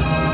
Bye.